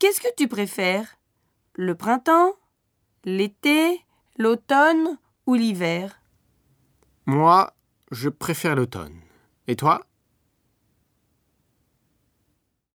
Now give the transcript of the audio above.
Qu'est-ce que tu préfères? Le printemps L'été L'automne Ou l'hiver? Moi, je préfère l'automne. Et toi?